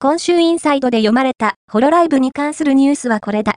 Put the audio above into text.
今週インサイドで読まれたホロライブに関するニュースはこれだ。